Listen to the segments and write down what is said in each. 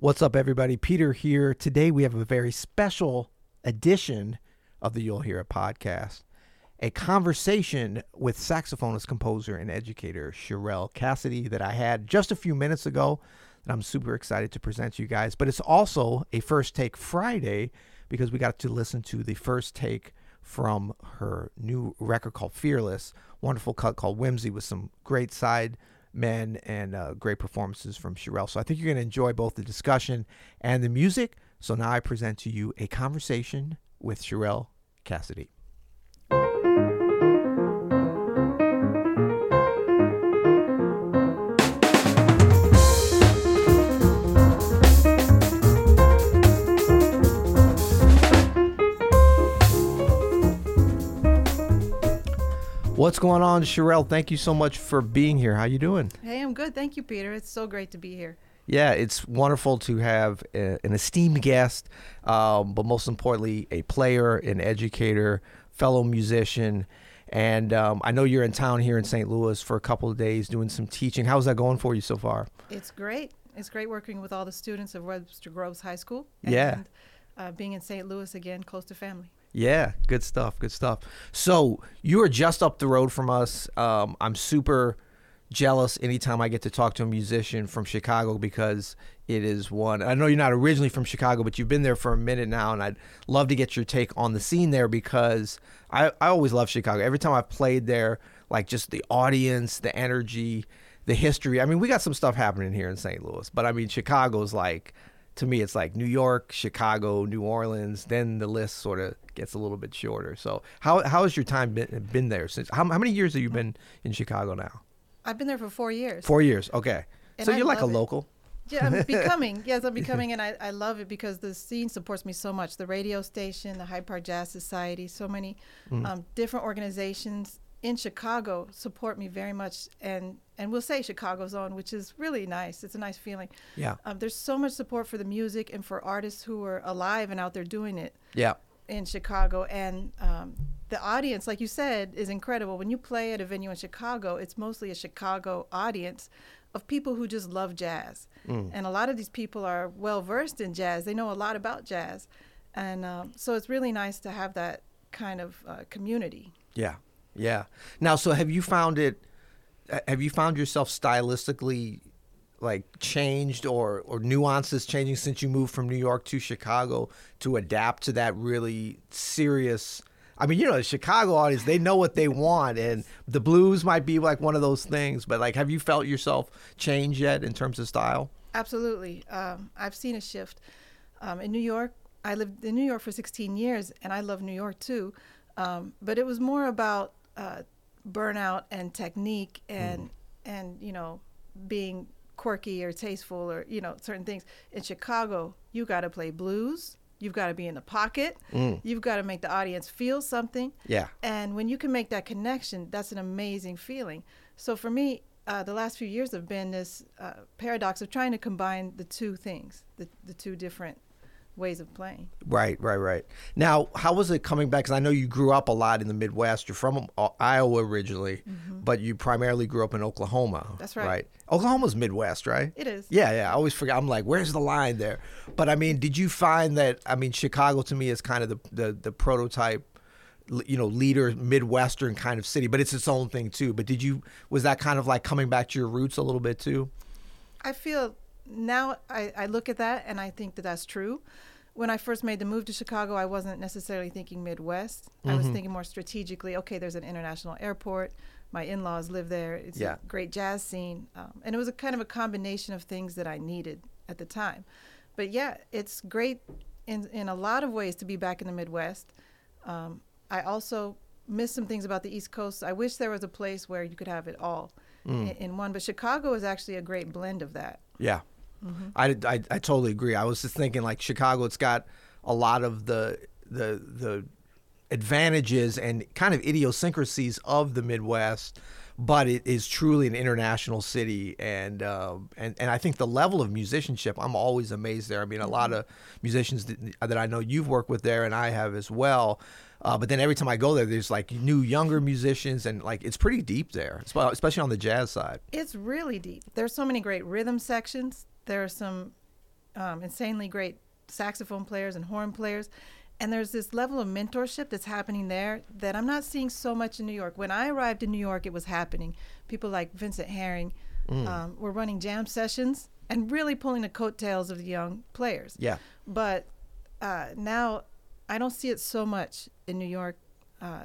What's up, everybody? Peter here. Today we have a very special edition of the You'll Hear It podcast a conversation with saxophonist, composer, and educator Sharel Cassity that I had just a few minutes ago that I'm super excited to present to you guys. But it's also a First Take Friday because we got to listen to the first take from her new record called Fearless, wonderful cut called Whimsy with some great side men and uh, great performances from Sharel. So I think you're going to enjoy both the discussion and the music. So now I present to you a conversation with Sharel Cassity. What's going on, Sharel? Thank you so much for being here. How you doing? Hey, I'm good. Thank you, Peter. It's so great to be here. Yeah, it's wonderful to have a, an esteemed guest, um, but most importantly, a player, an educator, fellow musician. And um, I know you're in town here in St. Louis for a couple of days doing some teaching. How's that going for you so far? It's great. It's great working with all the students of Webster Groves High School. And, yeah. Uh, being in St. Louis again, close to family. Yeah, good stuff. Good stuff. So you are just up the road from us. Um, I'm super jealous anytime I get to talk to a musician from Chicago because it is one. I know you're not originally from Chicago, but you've been there for a minute now, and I'd love to get your take on the scene there because I, I always love Chicago. Every time I've played there, like just the audience, the energy, the history. I mean, we got some stuff happening here in St. Louis, but I mean, Chicago's like to me, it's like New York, Chicago, New Orleans. Then the list sort of gets a little bit shorter. So how how has your time been been there since? How, how many years have you been in Chicago now? I've been there for four years. Four years, okay. And so I you're like a it. local. Yeah, I'm becoming. yes, I'm becoming, and I, I love it because the scene supports me so much. The radio station, the Hyde Park Jazz Society, so many mm. um, different organizations in Chicago support me very much, and and we'll say Chicago's own, which is really nice. It's a nice feeling. Yeah. Um, there's so much support for the music and for artists who are alive and out there doing it. Yeah. In Chicago, and um, the audience, like you said, is incredible. When you play at a venue in Chicago, it's mostly a Chicago audience of people who just love jazz, mm. and a lot of these people are well versed in jazz. They know a lot about jazz, and um, so it's really nice to have that kind of uh, community. Yeah. Yeah. Now, so have you found it? Have you found yourself stylistically like changed or or nuances changing since you moved from New York to Chicago to adapt to that really serious? I mean, you know, the Chicago audience, they know what they want, and the blues might be like one of those things. But like, have you felt yourself change yet in terms of style? Absolutely. Um, I've seen a shift. Um, in New York, I lived in New York for 16 years, and I love New York too. Um, but it was more about uh, burnout and technique and mm. and you know being quirky or tasteful or you know certain things. In chicago you got to play blues. You've got to be in the pocket. Mm. you've got to make the audience feel something. Yeah. And when you can make that connection that's an amazing feeling. So for me uh, the last few years have been this uh, paradox of trying to combine the two things the, the two different ways of playing. Right, right, right. Now, how was it coming back? Because I know you grew up a lot in the Midwest. You're from uh, Iowa originally, mm-hmm. but you primarily grew up in Oklahoma. That's right. Right. Oklahoma's Midwest, right? It is. Yeah, yeah. I always forget. I'm like, where's the line there? But I mean, did you find that? I mean, Chicago to me is kind of the the, the prototype you know leader midwestern kind of city but it's its own thing too but did you was that kind of like coming back to your roots a little bit too i feel now I, I look at that and I think that that's true. When I first made the move to Chicago, I wasn't necessarily thinking Midwest. Mm-hmm. I was mm-hmm. thinking more strategically. Okay, there's an international airport. My in-laws live there. It's yeah. a great jazz scene, um, and it was a kind of a combination of things that I needed at the time. But yeah, it's great in in a lot of ways to be back in the Midwest. Um, I also miss some things about the East Coast. I wish there was a place where you could have it all mm. in, in one. But Chicago is actually a great blend of that. Yeah. Mm-hmm. I, I, I totally agree. I was just thinking like Chicago. It's got a lot of the the the advantages and kind of idiosyncrasies of the Midwest, but it is truly an international city, and uh, and and I think the level of musicianship. I'm always amazed there. I mean, a lot mm-hmm. of musicians that, that I know you've worked with there, and I have as well. Uh, but then every time I go there, there's like new younger musicians, and like it's pretty deep there, especially on the jazz side. It's really deep. There's so many great rhythm sections there are some um, insanely great saxophone players and horn players. And there's this level of mentorship that's happening there that I'm not seeing so much in New York. When I arrived in New York, it was happening. People like Vincent Herring um, were running jam sessions and really pulling the coattails of the young players. Yeah. But uh, now I don't see it so much in New York uh,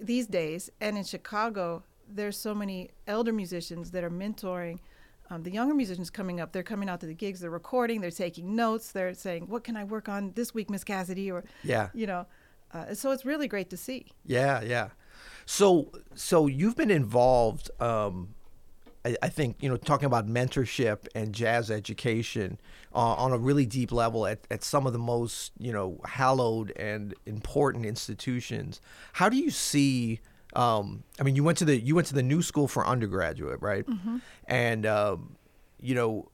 these days. And in Chicago, there's so many elder musicians that are mentoring um, the younger musicians coming up. They're coming out to the gigs, they're recording, they're taking notes, they're saying, What can I work on this week, Miss Cassity? Or, Yeah. you know, uh, so it's really great to see. Yeah, yeah. So, so you've been involved. Um, I, I think you know, talking about mentorship and jazz education uh, on a really deep level at, at some of the most you know hallowed and important institutions. How do you see? Um, I mean, you went to the you went to the new school for undergraduate, right? And um, you know,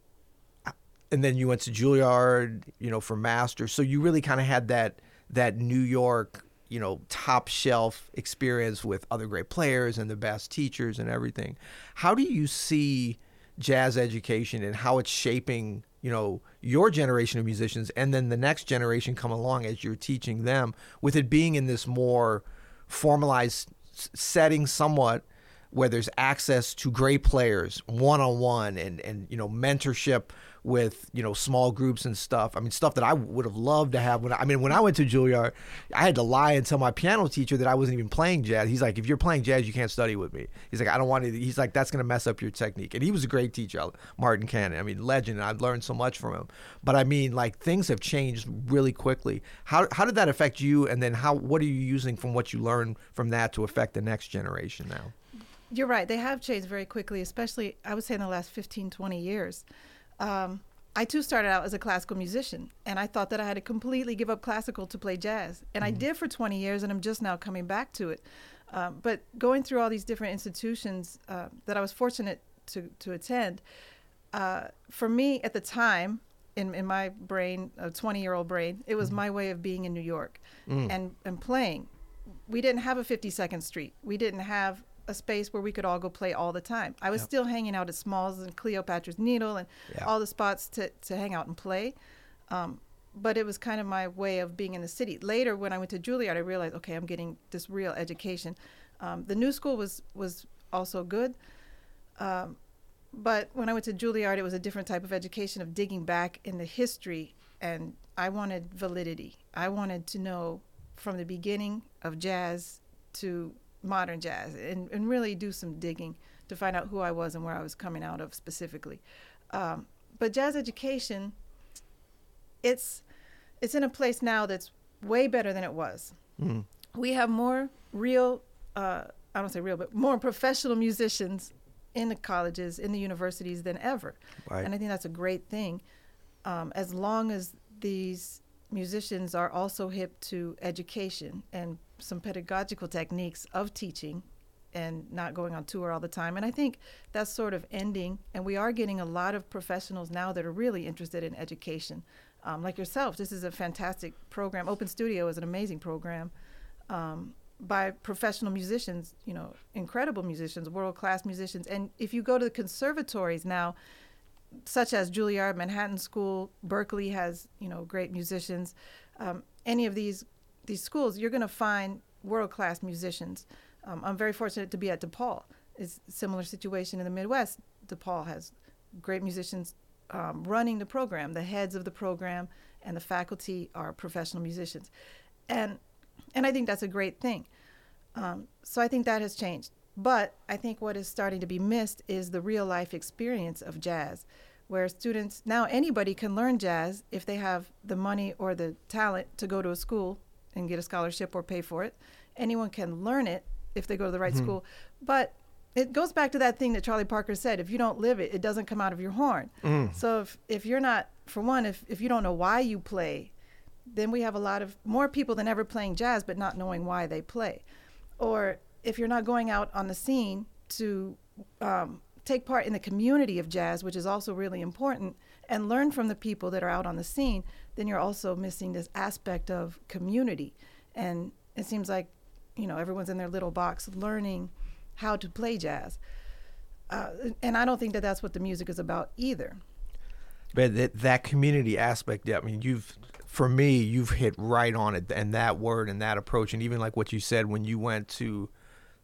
and then you went to Juilliard, you know, for masters. So you really kind of had that that New York, you know, top shelf experience with other great players and the best teachers and everything. How do you see jazz education and how it's shaping, you know, your generation of musicians and then the next generation come along as you're teaching them with it being in this more formalized setting somewhat where there's access to great players one on one and and you know mentorship with you know small groups and stuff. I mean stuff that I would have loved to have when I, I mean when I went to Juilliard, I had to lie and tell my piano teacher that I wasn't even playing jazz. He's like, if you're playing jazz, you can't study with me. He's like, I don't want to. He's like, that's gonna mess up your technique. And he was a great teacher, Martin Canin. I mean, legend. I've learned so much from him. But I mean, like things have changed really quickly. How how did that affect you? And then how what are you using from what you learned from that to affect the next generation now? You're right. They have changed very quickly, especially, I would say, in the last 15, 20 years. Um, I too started out as a classical musician, and I thought that I had to completely give up classical to play jazz. And I did for 20 years, and I'm just now coming back to it. Um, but going through all these different institutions uh, that I was fortunate to, to attend, uh, for me at the time, in, in my brain, a 20 year old brain, it was my way of being in New York and, and playing. We didn't have a 52nd Street. We didn't have a space where we could all go play all the time. I was Yep. still hanging out at Smalls and Cleopatra's Needle and Yeah. all the spots to, to hang out and play. Um, but it was kind of my way of being in the city. Later, when I went to Juilliard, I realized, okay, I'm getting this real education. Um, the new school was was also good, um, but when I went to Juilliard, it was a different type of education of digging back in the history, and I wanted validity. I wanted to know from the beginning of jazz to modern jazz, and, and really do some digging to find out who I was and where I was coming out of specifically. Um, but jazz education, it's it's in a place now that's way better than it was. Mm. We have more real, uh, I don't say real, but more professional musicians in the colleges, in the universities than ever. Right. And I think that's a great thing. Um, as long as these musicians are also hip to education and some pedagogical techniques of teaching and not going on tour all the time. And I think that's sort of ending. And we are getting a lot of professionals now that are really interested in education. Um, like yourself, this is a fantastic program. Open Studio is an amazing program um, by professional musicians, you know, incredible musicians, world class musicians. And if you go to the conservatories now, such as Juilliard, Manhattan School, Berklee has you know great musicians. Um, any of these these schools, you're going to find world class musicians. Um, I'm very fortunate to be at DePaul. It's a similar situation in the Midwest. DePaul has great musicians um, running the program. The heads of the program and the faculty are professional musicians, and and I think that's a great thing. Um, so I think that has changed. But I think what is starting to be missed is the real life experience of jazz, where students now anybody can learn jazz if they have the money or the talent to go to a school and get a scholarship or pay for it. Anyone can learn it if they go to the right school. But it goes back to that thing that Charlie Parker said if you don't live it, it doesn't come out of your horn. So if, if you're not, for one, if, if you don't know why you play, then we have a lot of more people than ever playing jazz but not knowing why they play or if you're not going out on the scene to um, take part in the community of jazz which is also really important and learn from the people that are out on the scene then you're also missing this aspect of community. And it seems like you know everyone's in their little box learning how to play jazz. Uh, and i don't think that that's what the music is about either. But that, that community aspect, yeah, I mean, you've for me, you've hit right on it, and that word and that approach, and even like what you said when you went to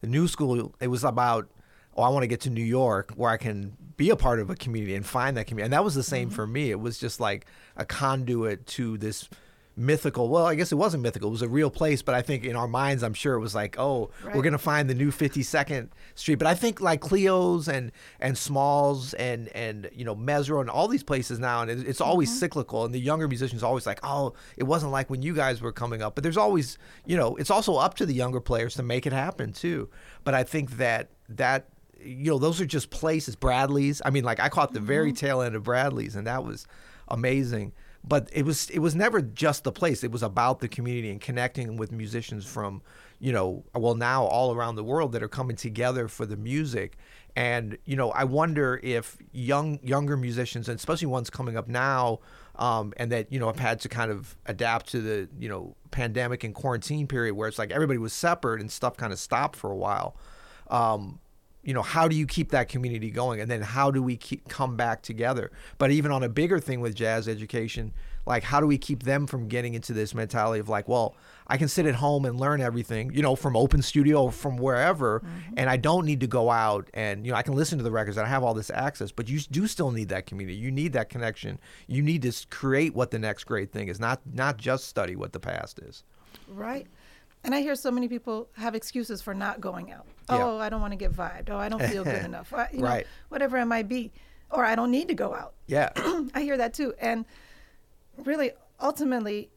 the new school, it was about, oh, I want to get to New York where I can be a part of a community and find that community, and that was the same Mm-hmm. for me. It was just like a conduit to this mythical well i guess it wasn't mythical it was a real place but i think in our minds i'm sure it was like oh we're gonna find the new 52nd street but i think like cleo's and and smalls and and you know Mezzrow and all these places now and it's always cyclical and the younger musicians always like oh it wasn't like when you guys were coming up but there's always you know it's also up to the younger players to make it happen too but i think that that you know those are just places bradley's. I mean like i caught the very tail end of bradley's and that was amazing. But it was it was never just the place. It was about the community and connecting with musicians from you know well now all around the world that are coming together for the music. And you know i wonder if young younger musicians and especially ones coming up now um, and that you know have had to kind of adapt to the you know pandemic and quarantine period where it's like everybody was separate and stuff kind of stopped for a while. Um, you know how do you keep that community going? And then how do we keep come back together? But even on a bigger thing with jazz education like how do we keep them from getting into this mentality of like well i can sit at home and learn everything you know from open studio or from wherever mm-hmm. and i don't need to go out and you know i can listen to the records and i have all this access but you do still need that community. You need that connection. You need to create what the next great thing is not not just study what the past is. Right. And I hear so many people have excuses for not going out. Yeah. Oh, I don't want to get vibed. Oh, I don't feel good enough. Uh, you know, Right. whatever it might be. Or I don't need to go out. yeah I hear that too. And really, ultimately,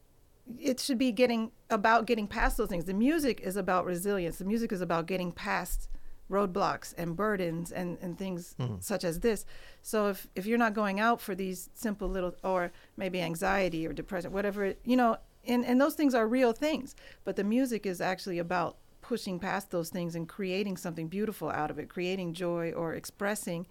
it should be getting about getting past those things. The music is about resilience. The music is about getting past roadblocks and burdens and, and things such as this. So if, if you're not going out for these simple little or maybe anxiety or depression, whatever it, you know, and, and those things are real things. But the music is actually about pushing past those things and creating something beautiful out of it, creating joy or expressing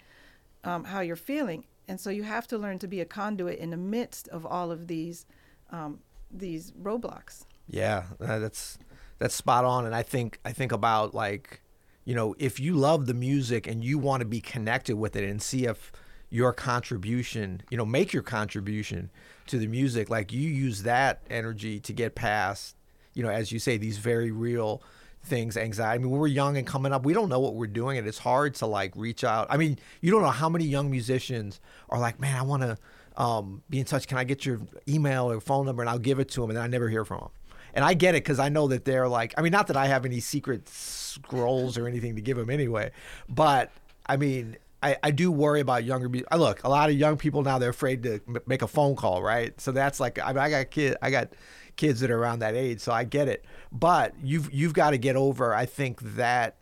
um, how you're feeling. And so you have to learn to be a conduit in the midst of all of these um, these roadblocks. Yeah, uh, that's that's spot on. And I think I think about like, you know, if you love the music and you want to be connected with it and see if your contribution, you know, make your contribution to the music, like you use that energy to get past, you know, as you say, these very real things, anxiety. I mean, when we're young and coming up, we don't know what we're doing, and it's hard to like reach out. I mean, you don't know how many young musicians are like, man, I want to um, be in touch. Can I get your email or phone number? And I'll give it to them, and then I never hear from them. And I get it because I know that they're like, I mean, not that I have any secret scrolls or anything to give them anyway, but I mean, I, I do worry about younger. I Look, a lot of young people now they're afraid to m- make a phone call, right? So that's like, I mean, I got kid, I got kids that are around that age, so I get it. But you've you've got to get over. I think that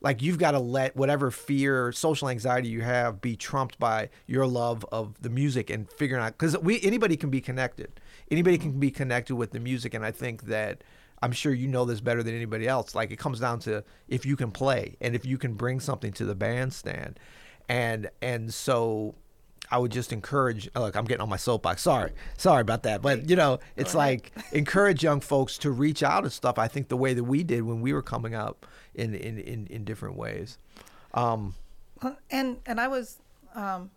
like you've got to let whatever fear social anxiety you have be trumped by your love of the music and figuring out because we anybody can be connected anybody can be connected with the music and i think that i'm sure you know this better than anybody else like it comes down to if you can play and if you can bring something to the bandstand and and so I would just encourage. Look, I'm getting on my soapbox. Sorry, sorry about that. But you know, it's like encourage young folks to reach out and stuff. I think the way that we did when we were coming up in in in, in different ways. Um, Uh, And and I was um,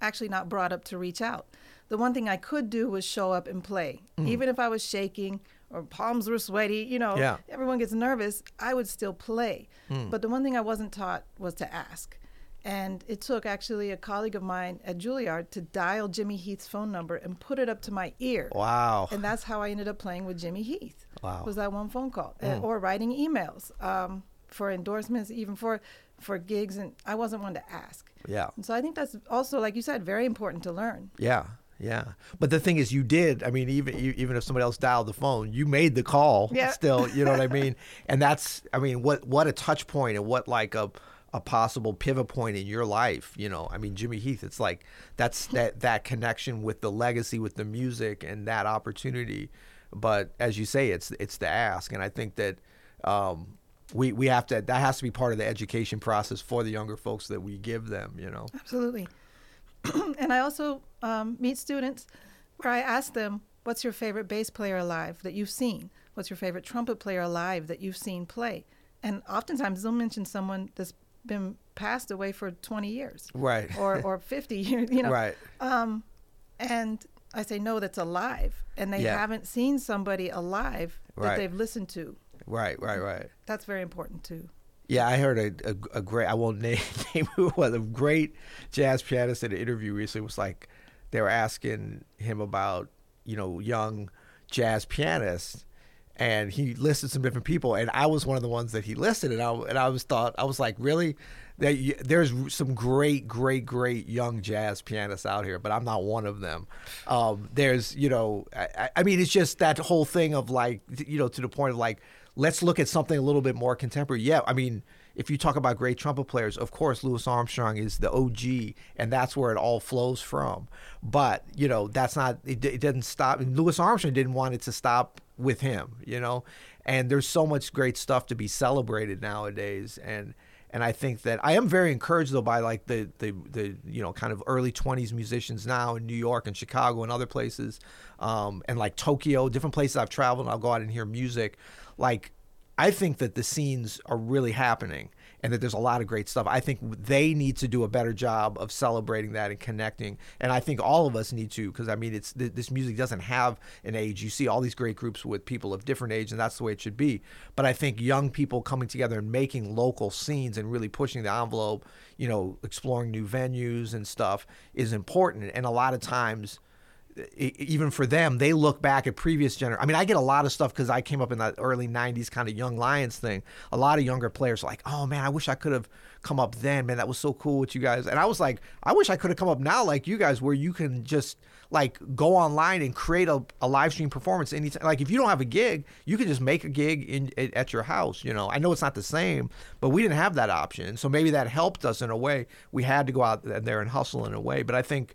actually not brought up to reach out. The one thing I could do was show up and play, even if I was shaking or palms were sweaty. You know, Yeah. everyone gets nervous. I would still play. But the one thing I wasn't taught was to ask. And it took actually a colleague of mine at Juilliard to dial Jimmy Heath's phone number and put it up to my ear. wow. And that's how I ended up playing with Jimmy Heath. Wow. Was that one phone call Uh, or writing emails um, for endorsements, even for for gigs, and I wasn't one to ask. Yeah. And so I think that's also, like you said, very important to learn. Yeah, yeah. But the thing is, you did. I mean, even e- even if somebody else dialed the phone, you made the call. Yeah. Still, you know what I mean. And that's, I mean, what what a touch point and what like a a possible pivot point in your life. You know, I mean, Jimmy Heath. It's like that's that that connection with the legacy, with the music, and that opportunity. But as you say, it's it's the ask, and I think that. Um, we, we have to that has to be part of the education process for the younger folks that we give them you know Absolutely. and I also um, meet students where I ask them, "What's your favorite bass player alive that you've seen? What's your favorite trumpet player alive that you've seen play?" And oftentimes they'll mention someone that's been passed away for 20 years right or or 50 years. You know, right um, and I say no, that's alive, and they Yeah. haven't seen somebody alive that Right. they've listened to. Right, right, right. That's very important too. Yeah, I heard a, a, a great, I won't name, name who it was, a great jazz pianist in an interview recently was like, they were asking him about, you know, young jazz pianists. And he listed some different people, and I was one of the ones that he listed, and I and I was thought I was like, really, you- there's some great, great, great young jazz pianists out here, but I'm not one of them. Um, there's, you know, I, I- I mean, it's just that whole thing of like, you know, to the point of like, let's look at something a little bit more contemporary. Yeah, I mean, if you talk about great trumpet players, of course, Louis Armstrong is the OG, and that's where it all flows from. But you know, that's not. It, it didn't stop. Louis Armstrong didn't want it to stop with him. You know, and there's so much great stuff to be celebrated nowadays, and. And I think that I am very encouraged though by like the, the, the you know kind of early 20s musicians now in New York and Chicago and other places, um, and like Tokyo, different places I've traveled. And I'll go out and hear music. Like I think that the scenes are really happening and that there's a lot of great stuff. I think they need to do a better job of celebrating that and connecting. And I think all of us need to because I mean it's th- this music doesn't have an age. You see all these great groups with people of different age and that's the way it should be. But I think young people coming together and making local scenes and really pushing the envelope, you know, exploring new venues and stuff is important. And a lot of times even for them, they look back at previous gener. I mean, I get a lot of stuff because I came up in that early '90s kind of young Lions thing. A lot of younger players like, "Oh man, I wish I could have come up then. Man, that was so cool with you guys." And I was like, "I wish I could have come up now like you guys, where you can just like go online and create a, a live stream performance anytime. Like if you don't have a gig, you can just make a gig in at your house. You know, I know it's not the same, but we didn't have that option, so maybe that helped us in a way. We had to go out there and hustle in a way, but I think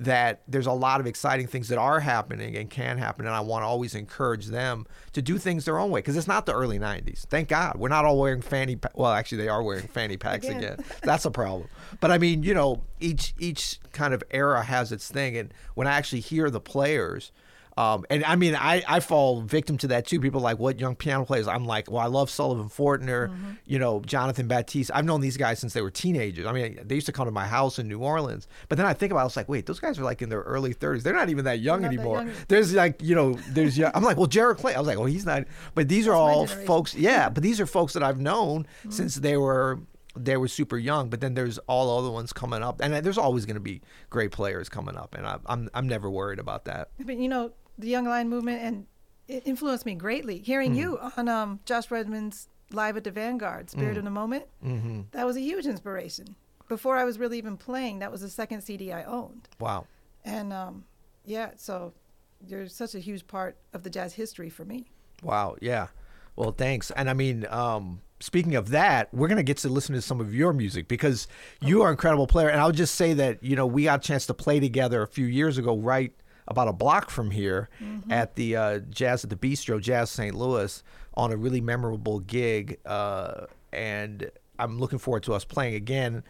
that there's a lot of exciting things that are happening and can happen and i want to always encourage them to do things their own way because it's not the early 90s thank god. We're not all wearing fanny pa- well actually they are wearing fanny packs Again. again. That's a problem. But i mean you know each each kind of era has its thing and when i actually hear the players um, and I mean, I, I fall victim to that too. People are like, what young piano players? I'm like, well, I love Sullivan Fortner, mm-hmm. you know, Jonathan Batiste. I've known these guys since they were teenagers. I mean, they used to come to my house in New Orleans. But then I think about it, I was like, wait, those guys are like in their early 30s. They're not even that young Not that anymore. young. There's like, you know, there's, I'm like, well, Jared Clay. I was like, well, he's not. But these are That's my all generation. folks, yeah, mm-hmm. but these are folks that I've known mm-hmm. since they were they were super young, but then there's all other ones coming up, and there's always going to be great players coming up, and I, I'm I'm never worried about that. But you know, the Young Lion movement and it influenced me greatly. Hearing Mm-hmm. you on um, Josh Redman's live at the Vanguard, Spirit Mm. of the Moment, Mm-hmm. that was a huge inspiration. Before I was really even playing, that was the second CD I owned. Wow. And um, yeah, so you're such a huge part of the jazz history for me. Wow. Yeah. Well, thanks. And I mean, um, speaking of that, we're gonna get to listen to some of your music because you are an incredible player. And I'll just say that you know we got a chance to play together a few years ago, right about a block from here, at the uh, Jazz at the Bistro, Jazz St. Louis, on a really memorable gig. Uh, and I'm looking forward to us playing again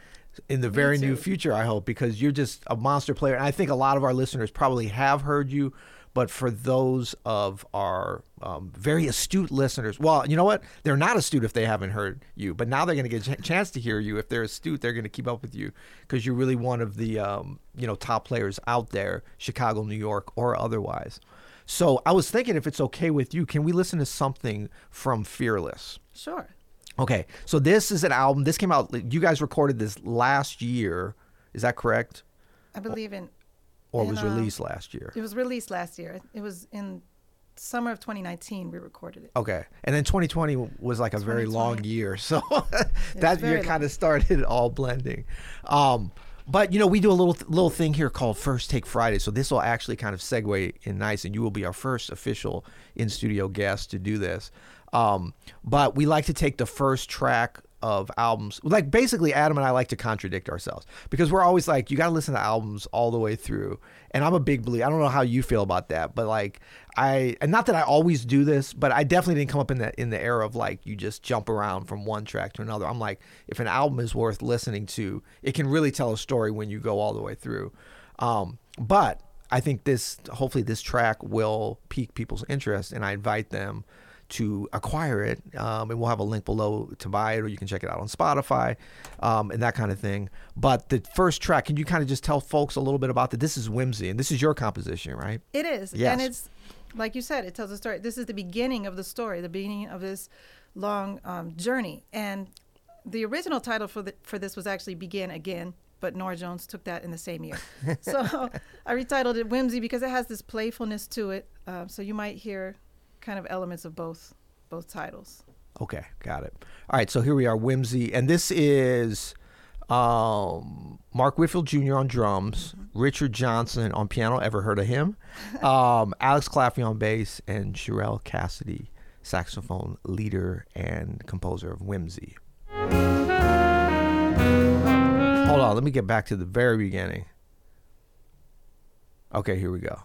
in the very near too. future. I hope because you're just a monster player, and I think a lot of our listeners probably have heard you. But for those of our um, very astute listeners, well, you know what? They're not astute if they haven't heard you. But now they're going to get a ch- chance to hear you. If they're astute, they're going to keep up with you because you're really one of the um, you know top players out there, Chicago, New York, or otherwise. So I was thinking, if it's okay with you, can we listen to something from Fearless? Sure. Okay, so this is an album. This came out. You guys recorded this last year. Is that correct? I believe in Or And, was um, released last year? it was released last year. It was in summer of 2019 we recorded it. Okay, and then 2020 was like a very long year, so that year kind of started all blending. Um, but you know, we do a little little thing here called First Take Friday, so this will actually kind of segue in nice, and you will be our first official in studio guest to do this. Um, but we like to take the first track of albums. Like basically, Adam and I like to contradict ourselves because we're always like, you got to listen to albums all the way through. And I'm a big believer. I don't know how you feel about that, but like I, and not that I always do this, but I definitely didn't come up in the in the era of like you just jump around from one track to another. I'm like, if an album is worth listening to, it can really tell a story when you go all the way through. Um, but I think this, hopefully, this track will pique people's interest, and I invite them to acquire it. Um, and we'll have a link below to buy it, or you can check it out on Spotify um, and that kind of thing. But the first track, can you kind of just tell folks a little bit about that? This is Whimsy, and this is your composition, right? It is. Yes. And it's, like you said, it tells a story. This is the beginning of the story, the beginning of this long um, journey. And the original title for, the, for this was actually Begin Again, but Norah Jones took that in the same year. so I retitled it Whimsy because it has this playfulness to it. Uh, so you might hear kind of elements of both both titles. Okay, got it. All right, so here we are, Whimsy, and this is um, Mark Whitfield Jr. on drums, Richard Johnson on piano. Ever heard of him? um, Alex Claffey on bass, and Sharel Cassity, saxophone leader and composer of Whimsy. Hold on, let me get back to the very beginning. Okay, here we go.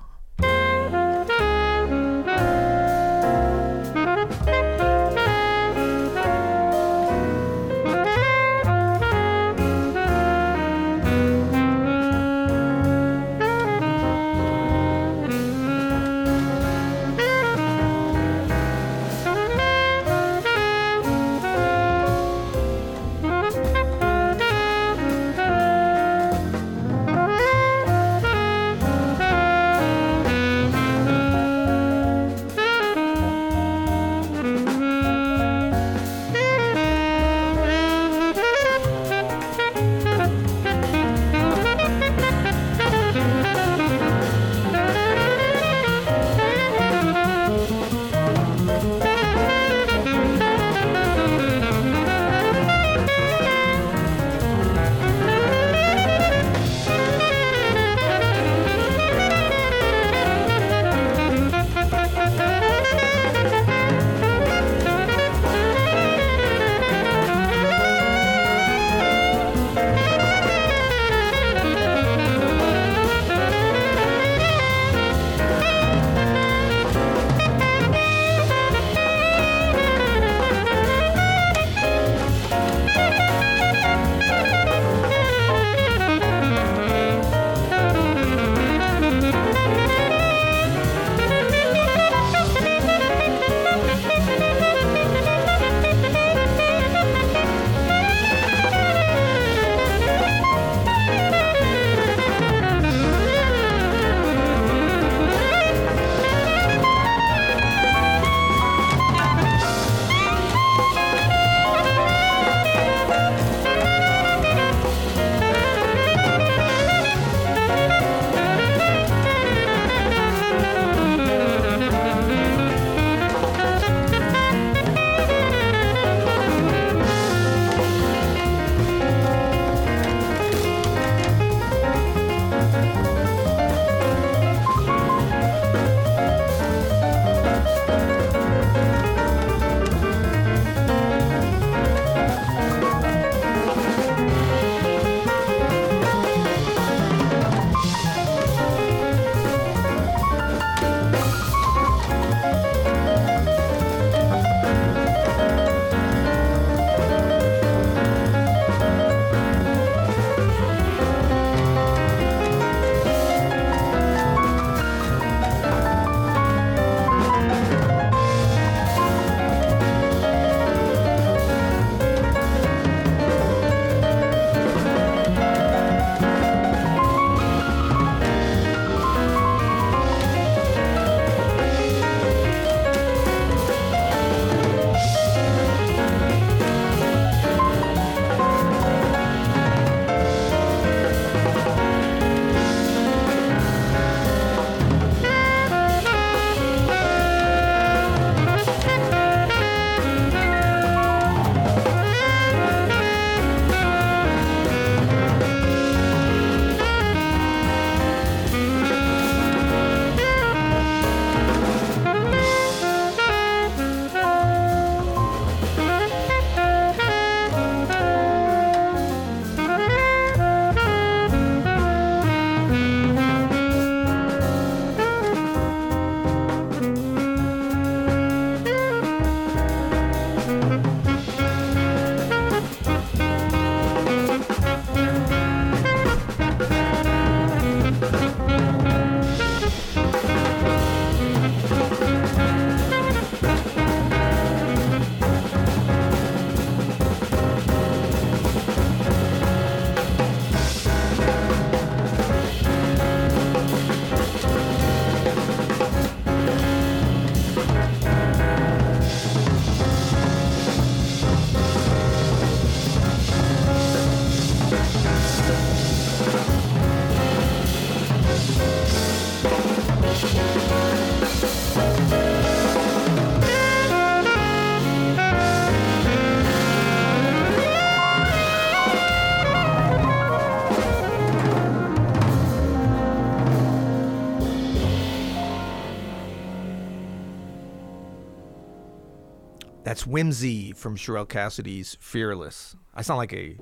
That's Whimsy from Sharel Cassity's Fearless. I sound like a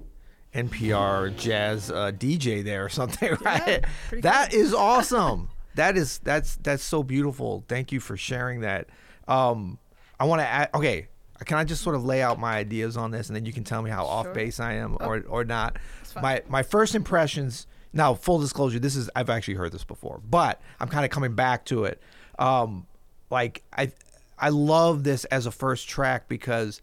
NPR jazz uh, DJ there or something, right? pretty that is awesome. that is that's that's so beautiful. Thank you for sharing that. Um, I want to add. Okay, can I just sort of lay out my ideas on this, and then you can tell me how off base I am or or not. My my first impressions. Now, full disclosure, this is I've actually heard this before, but I'm kind of coming back to it. Um, like I I love this as a first track because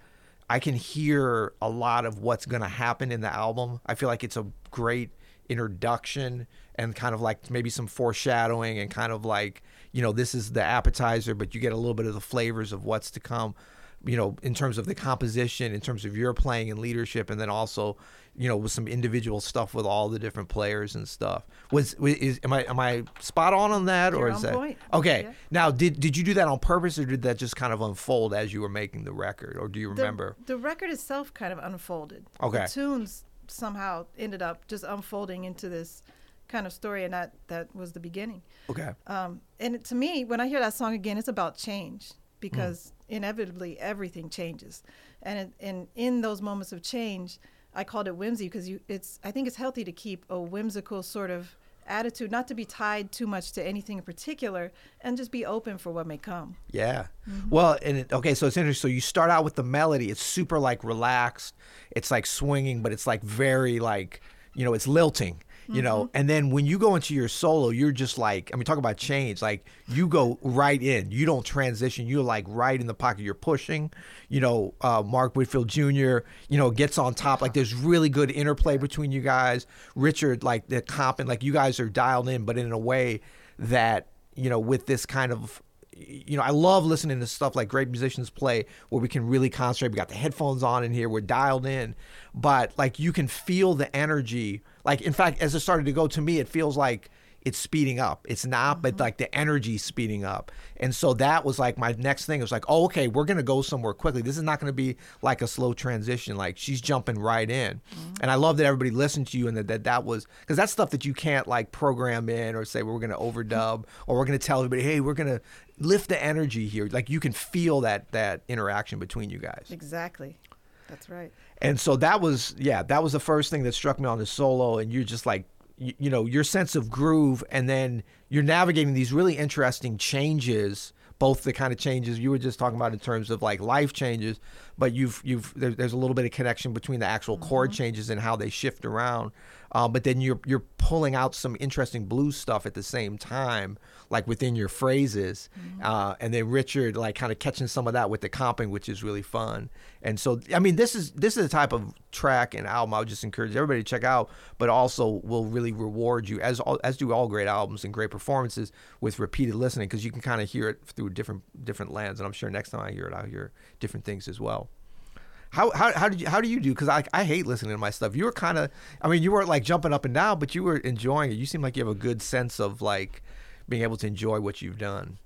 I can hear a lot of what's going to happen in the album. I feel like it's a great introduction and kind of like maybe some foreshadowing and kind of like, you know, this is the appetizer, but you get a little bit of the flavors of what's to come, you know, in terms of the composition, in terms of your playing and leadership, and then also, you know, with some individual stuff with all the different players and stuff. Was, is am I am I spot on on that or You're is on that point. okay? Yeah. Now, did did you do that on purpose, or did that just kind of unfold as you were making the record, or do you remember? The, record itself kind of unfolded. Okay. The tunes somehow ended up just unfolding into this kind of story, and that that was the beginning. Okay. Um, and to me, when I hear that song again, it's about change Mm. because inevitably everything changes, and it, and in those moments of change, I called it whimsy because you it's I think it's healthy to keep a whimsical sort of attitude, not to be tied too much to anything in particular, and just be open for what may come. Yeah. Mm-hmm. Well, and it, okay, so it's interesting. So you start out with the melody. It's super like relaxed. It's like swinging, but it's like very like you know, it's lilting. You know, Mm-hmm. and then when you go into your solo, you're just like, I mean, talk about change. Like you go right in. You don't transition. You're like right in the pocket. You're pushing. You know, uh, Mark Whitfield Jr. You know gets on top. Like there's really good interplay between you guys. Richard, like the comp, and like you guys are dialed in, but in a way that you know with this kind of you know, I love listening to stuff like great musicians play where we can really concentrate. We got the headphones on in here, we're dialed in, but like you can feel the energy. Like, in fact, as it started to go to me, it feels like it's speeding up. It's not, but mm-hmm. like the energy's speeding up. And so that was like my next thing. It was like, oh, okay, we're going to go somewhere quickly. This is not going to be like a slow transition. Like she's jumping right in. Mm-hmm. And I love that everybody listened to you and that that, that was, because that's stuff that you can't like program in or say, we're going to overdub or we're going to tell everybody, hey, we're going to lift the energy here. Like you can feel that, that interaction between you guys. Exactly. That's right. And so that was, yeah, that was the first thing that struck me on the solo. And you're just like, you, you know, your sense of groove, and then you're navigating these really interesting changes. Both the kind of changes you were just talking about in terms of like life changes, but you've you've there, there's a little bit of connection between the actual chord changes and how they shift around. Um, but then you're you're pulling out some interesting blues stuff at the same time, like within your phrases, uh, and then Richard like kind of catching some of that with the comping, which is really fun. And so, I mean, this is this is the type of track and album I would just encourage everybody to check out, but also will really reward you as all, as do all great albums and great performances with repeated listening because you can kind of hear it through different different lens. And I'm sure next time I hear it, I'll hear different things as well. How, how, how did you how do you do? Because I, I hate listening to my stuff. You were kind of I mean you weren't like jumping up and down, but you were enjoying it. You seem like you have a good sense of like being able to enjoy what you've done.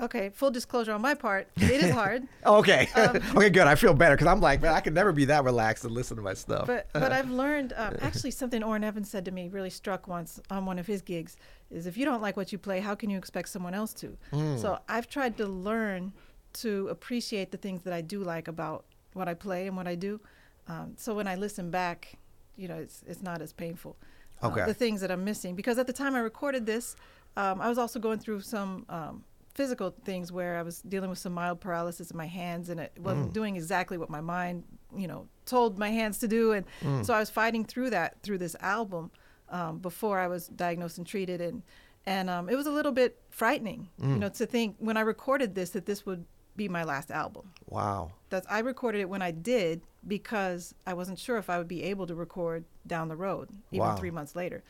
Okay, full disclosure on my part, it is hard. Okay, Um, okay, good. I feel better because I'm like man, I could never be that relaxed and listen to my stuff. but but I've learned um, actually something Orrin Evans said to me really struck once on one of his gigs is if you don't like what you play, how can you expect someone else to? Mm. So I've tried to learn to appreciate the things that I do like about what I play and what I do. Um, so when I listen back, you know, it's it's not as painful. uh, Okay. the things that I'm missing because at the time I recorded this, um, I was also going through some. Um, physical things where I was dealing with some mild paralysis in my hands and it wasn't doing exactly what my mind, you know, told my hands to do. And so I was fighting through that through this album um, before I was diagnosed and treated. And, and um, it was a little bit frightening, you know, to think when I recorded this that this would be my last album. wow. That's, I recorded it when I did because I wasn't sure if I would be able to record down the road, even Wow. three months later.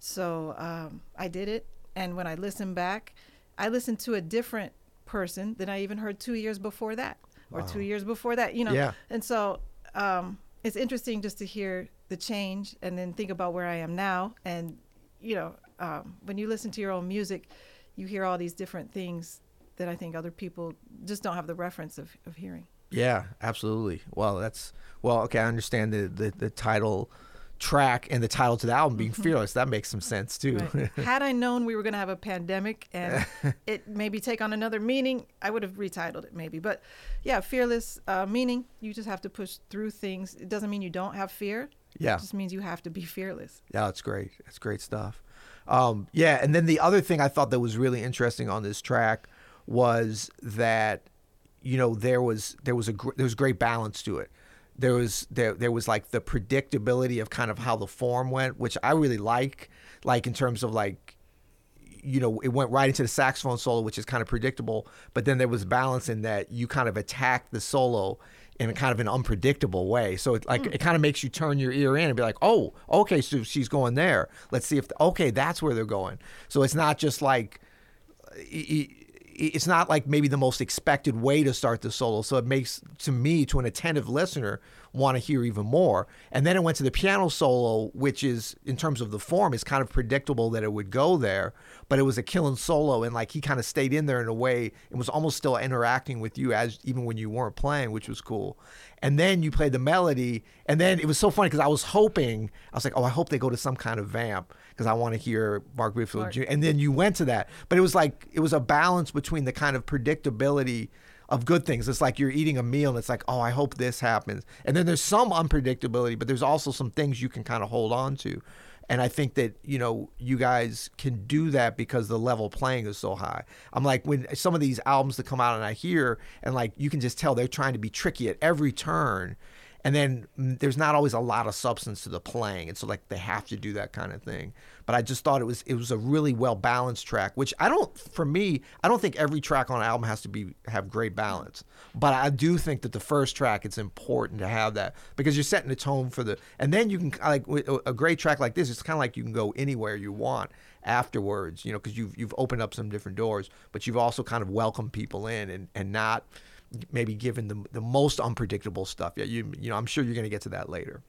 So um, I did it. And when I listened back, I listened to a different person than I even heard two years before that, or two years before that, you know. Yeah. And so um, it's interesting just to hear the change and then think about where I am now. And, you know, um, when you listen to your own music, you hear all these different things that I think other people just don't have the reference of, of hearing. Yeah, absolutely. Well, that's well. Okay, I understand the the, the title track and the title to the album being fearless that makes some sense too Mm-hmm. Right. Had I known we were going to have a pandemic and it maybe take on another meaning, I would have retitled it maybe. But yeah, fearless uh, meaning you just have to push through things. It doesn't mean you don't have fear. yeah It just means you have to be fearless. Yeah, that's great. That's great stuff. Um, yeah, and then the other thing I thought that was really interesting on this track was that you know there was there was a gr- there was great balance to it. There was there there was like the predictability of kind of how the form went, which I really like. Like in terms of like you know, it went right into the saxophone solo, which is kind of predictable. But then there was balance in that you kind of attacked the solo in a kind of an unpredictable way. So it like it hmm. kind of makes you turn your ear in and be like, oh, okay, so she's going there. Let's see if okay, that's where they're going. So it's not just like it's not like maybe the most expected way to start the solo. So it makes to me, to an attentive listener, want to hear even more. And then it went to the piano solo, which is in terms of the form, is kind of predictable that it would go there, but it was a killing solo, and like he kind of stayed in there in a way and was almost still interacting with you as even when you weren't playing, which was cool. And then you played the melody, and then it was so funny because I was hoping, I was like, oh, I hope they go to some kind of vamp because I want to hear Mark Whitfield Jr. And then you went to that, but it was like it was a balance between the kind of predictability of good things. It's like you're eating a meal and it's like, oh, I hope this happens. And then there's some unpredictability, but there's also some things you can kind of hold on to. And I think that, you know, you guys can do that because the level playing is so high. I'm like, when some of these albums that come out and I hear, and like, you can just tell they're trying to be tricky at every turn. And then mm, there's not always a lot of substance to the playing. And so, like, they have to do that kind of thing but I just thought it was it was a really well balanced track, which I don't for me I don't think every track on an album has to be have great balance, but I do think that the first track it's important to have that because you're setting the tone for the and then you can like a great track like this it's kind of like you can go anywhere you want afterwards, you know, because you've you've opened up some different doors, but you've also kind of welcomed people in and and not maybe given the the most unpredictable stuff. Yeah, you you know I'm sure you're gonna get to that later.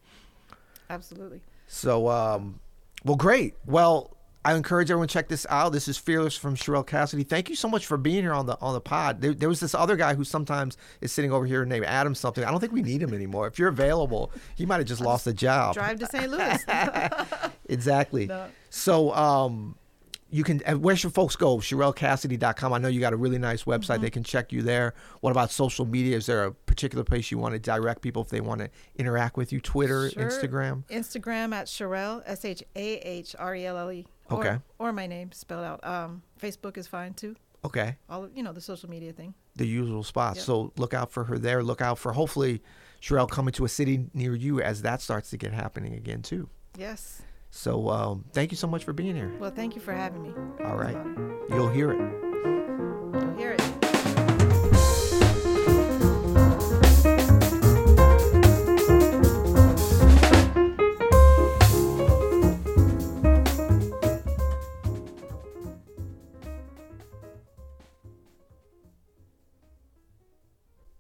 Absolutely. So, um, well, great. Well, I encourage everyone to check this out. This is Fearless from Sharel Cassity. Thank you so much for being here on the on the pod. There, there was this other guy who sometimes is sitting over here named Adam something. I don't think we need him anymore. If you're available, he might have just lost a job. Drive to St. Louis. Exactly. No. So, um, you can. uh, Where should folks go? SharelCassity.com. I know you got a really nice website. Mm-hmm. They can check you there. What about social media? Is there a particular place you want to direct people if they want to interact with you? Twitter, Sure. Instagram. Instagram at Sherelle, S H A H R E L L E. Or- Okay. Or my name spelled out. Um, Facebook is fine too. Okay. All of, you know the social media thing. the usual spots. Yep. So look out for her there. Look out for hopefully Sharel coming to a city near you as that starts to get happening again too. Yes. So um, thank you so much for being here. Well, thank you for having me. All right, It's an honor. you'll hear it.